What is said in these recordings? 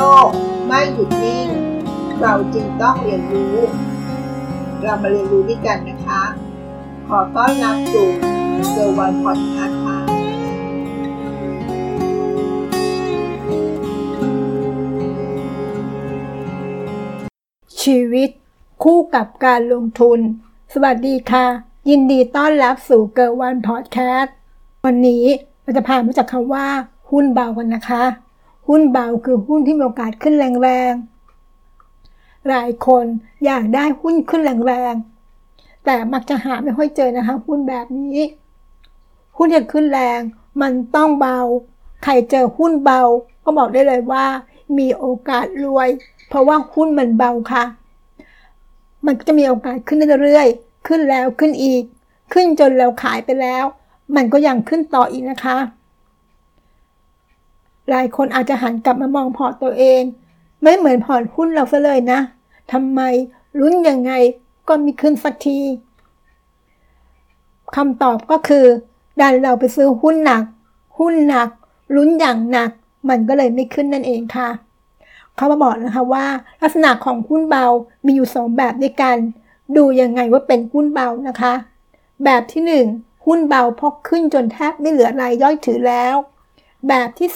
โลกไม่หยุดนิ่ง เราจึงต้องเรียนรู้ เรามาเรียนรู้ด้วยกันนะคะ ขอต้อนรับสู่เซอร์วันพอดคาส์ค่ะชีวิตคู่กับการลงทุน สวัสดีค่ะ ยินดีต้อนรับสู่เกิร์วันพอดแคสต์วันนี้เราจะพามาจากคำว่าหุ้นเบากันนะคะ หุ้นเบาคือหุ้นที่มีโอกาสขึ้นแรงๆ หลายคนอยากได้หุ้นขึ้นแรงๆ แต่มักจะหาไม่ค่อยเจอนะคะหุ้นแบบนี้ หุ้นที่ขึ้นแรงมันต้องเบา ใครเจอหุ้นเบา ก็บอกได้เลยว่า มีโอกาสรวย เพราะว่าหุ้นมันเบาค่ะ มันจะมีโอกาสขึ้นเรื่อยๆ ขึ้นแล้วขึ้นอีก ขึ้นจนเราขายไปแล้ว มันก็ยังขึ้นต่ออีกนะคะ หลายคนอาจจะหันกลับมามองพอร์ตตัวเอง ไม่เหมือนพอร์ตหุ้นเราซะเลยนะทำไมลุ้นยังไงก็ไม่ขึ้นสักทีคำตอบก็คือ ดันเราไปซื้อหุ้นหนัก หุ้นหนัก ลุ้นอย่างหนัก มันก็เลยไม่ขึ้นนั่นเองค่ะ เขามาบอกนะคะว่า ลักษณะของหุ้นเบามีอยู่ 2 แบบด้วยกัน ดูยังไงว่าเป็นหุ้นเบานะคะ แบบที่ 1 หุ้นเบาพกขึ้นจนแทบไม่เหลือรายย่อยถือแล้ว แบบที่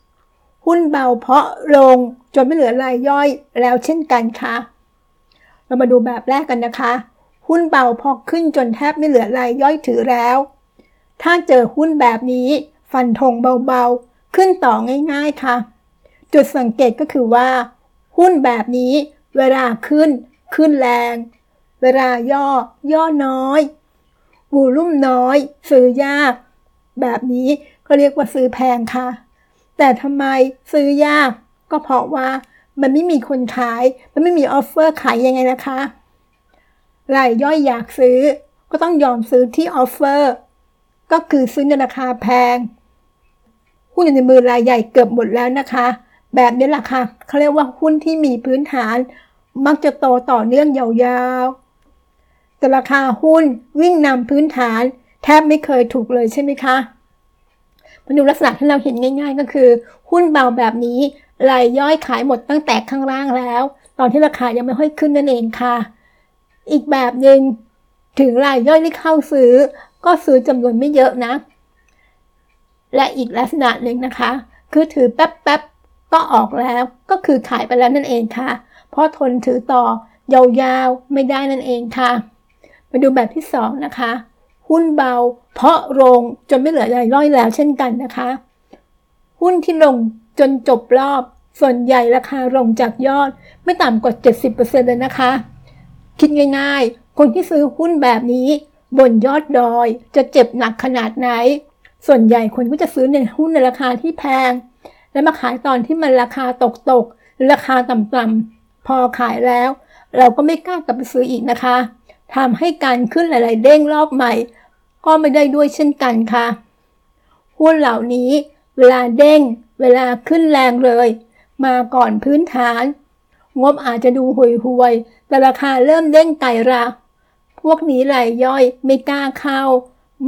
2 หุ้นเบาเพาะลงจนไม่เหลือรายย่อยแล้วเช่นกันค่ะ เรามาดูแบบแรกกันนะคะ หุ้นเบาพอขึ้นจนแทบไม่เหลือรายย่อยถือแล้ว ถ้าเจอหุ้นแบบนี้ฟันธงเบาๆ ขึ้นต่อง่าย ๆค่ะ จุดสังเกตก็คือว่า หุ้นแบบนี้เวลาขึ้น ขึ้นแรง เวลาย่อ ย่อน้อย volume น้อย ซื้อยาก แบบนี้ก็เรียกว่าซื้อแพงค่ะ แต่ทำไมซื้อยาก ก็เพราะว่ามันไม่มีคนขาย มันไม่มี offer ขายยังไงนะคะรายย่อยอยากซื้อ ก็ต้องยอมซื้อที่ offer ก็คือซื้อในราคาแพง หุ้นอยู่ในมือรายใหญ่เกือบหมดแล้วนะคะ แบบนี้ราคาเขาเรียกว่าหุ้นที่มีพื้นฐาน มักจะโตต่อเนื่องยาวๆแต่ราคาหุ้นวิ่งนำพื้นฐาน แทบไม่เคยถูกเลยใช่ไหมคะมาดูลักษณะที่เราเห็นง่าย ๆ ก็คือ หุ้นเบาแบบนี้รายย่อยขายหมดตั้งแต่ข้างล่างแล้ว ตอนที่ราคายังไม่ค่อยขึ้นนั่นเองค่ะ อีกแบบหนึ่งถึงรายย่อยที่เข้าซื้อ ก็ซื้อจำนวนไม่เยอะนะ และอีกลักษณะหนึ่งนะคะ คือถือแป๊บๆก็ออกแล้ว ก็คือขายไปแล้วนั่นเองค่ะ เพราะทนถือต่อยาวๆไม่ได้นั่นเองค่ะ มาดูแบบที่สองนะคะ หุ้นเบา เพราะลงจนไม่เหลือรายย่อยแล้วเช่นกันนะคะ หุ้นที่ลงจนจบรอบ ส่วนใหญ่ราคาลงจากยอดไม่ต่ำกว่า 70%เลยนะคะ คิดง่ายๆ คนที่ซื้อหุ้นแบบนี้ บนยอดดอยจะเจ็บหนักขนาดไหน ส่วนใหญ่คนก็จะซื้อในหุ้นในราคาที่แพง แล้วมาขายตอนที่มันราคาตกตกหรือราคาต่ำๆพอขายแล้ว เราก็ไม่กล้ากลับไปซื้ออีกนะคะ ทำให้การขึ้นหลาย ๆ เด้งรอบใหม่ ก็ไม่ได้ด้วยเช่นกันค่ะหุ้นเหล่านี้ เวลาเด้ง เวลาขึ้นแรงเลย มาก่อนพื้นฐาน งบอาจจะดูห่วยห่วยแต่ราคาเริ่มเด้งไต่ระพวกนี้ไหลย่อยไม่กล้าเข้า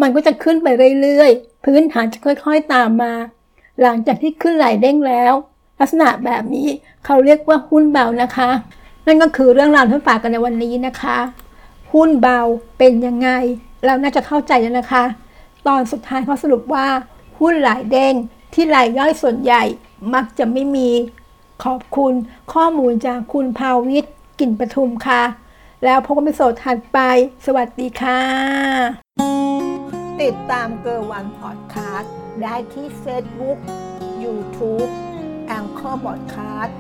มันก็จะขึ้นไปเรื่อย ๆ พื้นฐานจะค่อย ๆ ตามมา หลังจากที่ขึ้นไหลเด้งแล้ว ลักษณะแบบนี้เขาเรียกว่าหุ้นเบานะคะ นั่นก็คือเรื่องราวที่ฝากกันในวันนี้นะคะ หุ้นเบาเป็นยังไง เราน่าจะเข้าใจแล้วนะคะ ตอนสุดท้ายเขาสรุปว่า หุ้นหลายเด้งที่รายย่อยส่วนใหญ่มักจะไม่มีขอบคุณข้อมูลจากคุณภาวิทย์กลิ่นประทุมค่ะ แล้วพบกันในโสดถัดไป สวัสดีค่ะ ติดตามเกอร์วันพอดคาสต์ได้ที่ Facebook YouTube แองเกอร์บอดคาสต์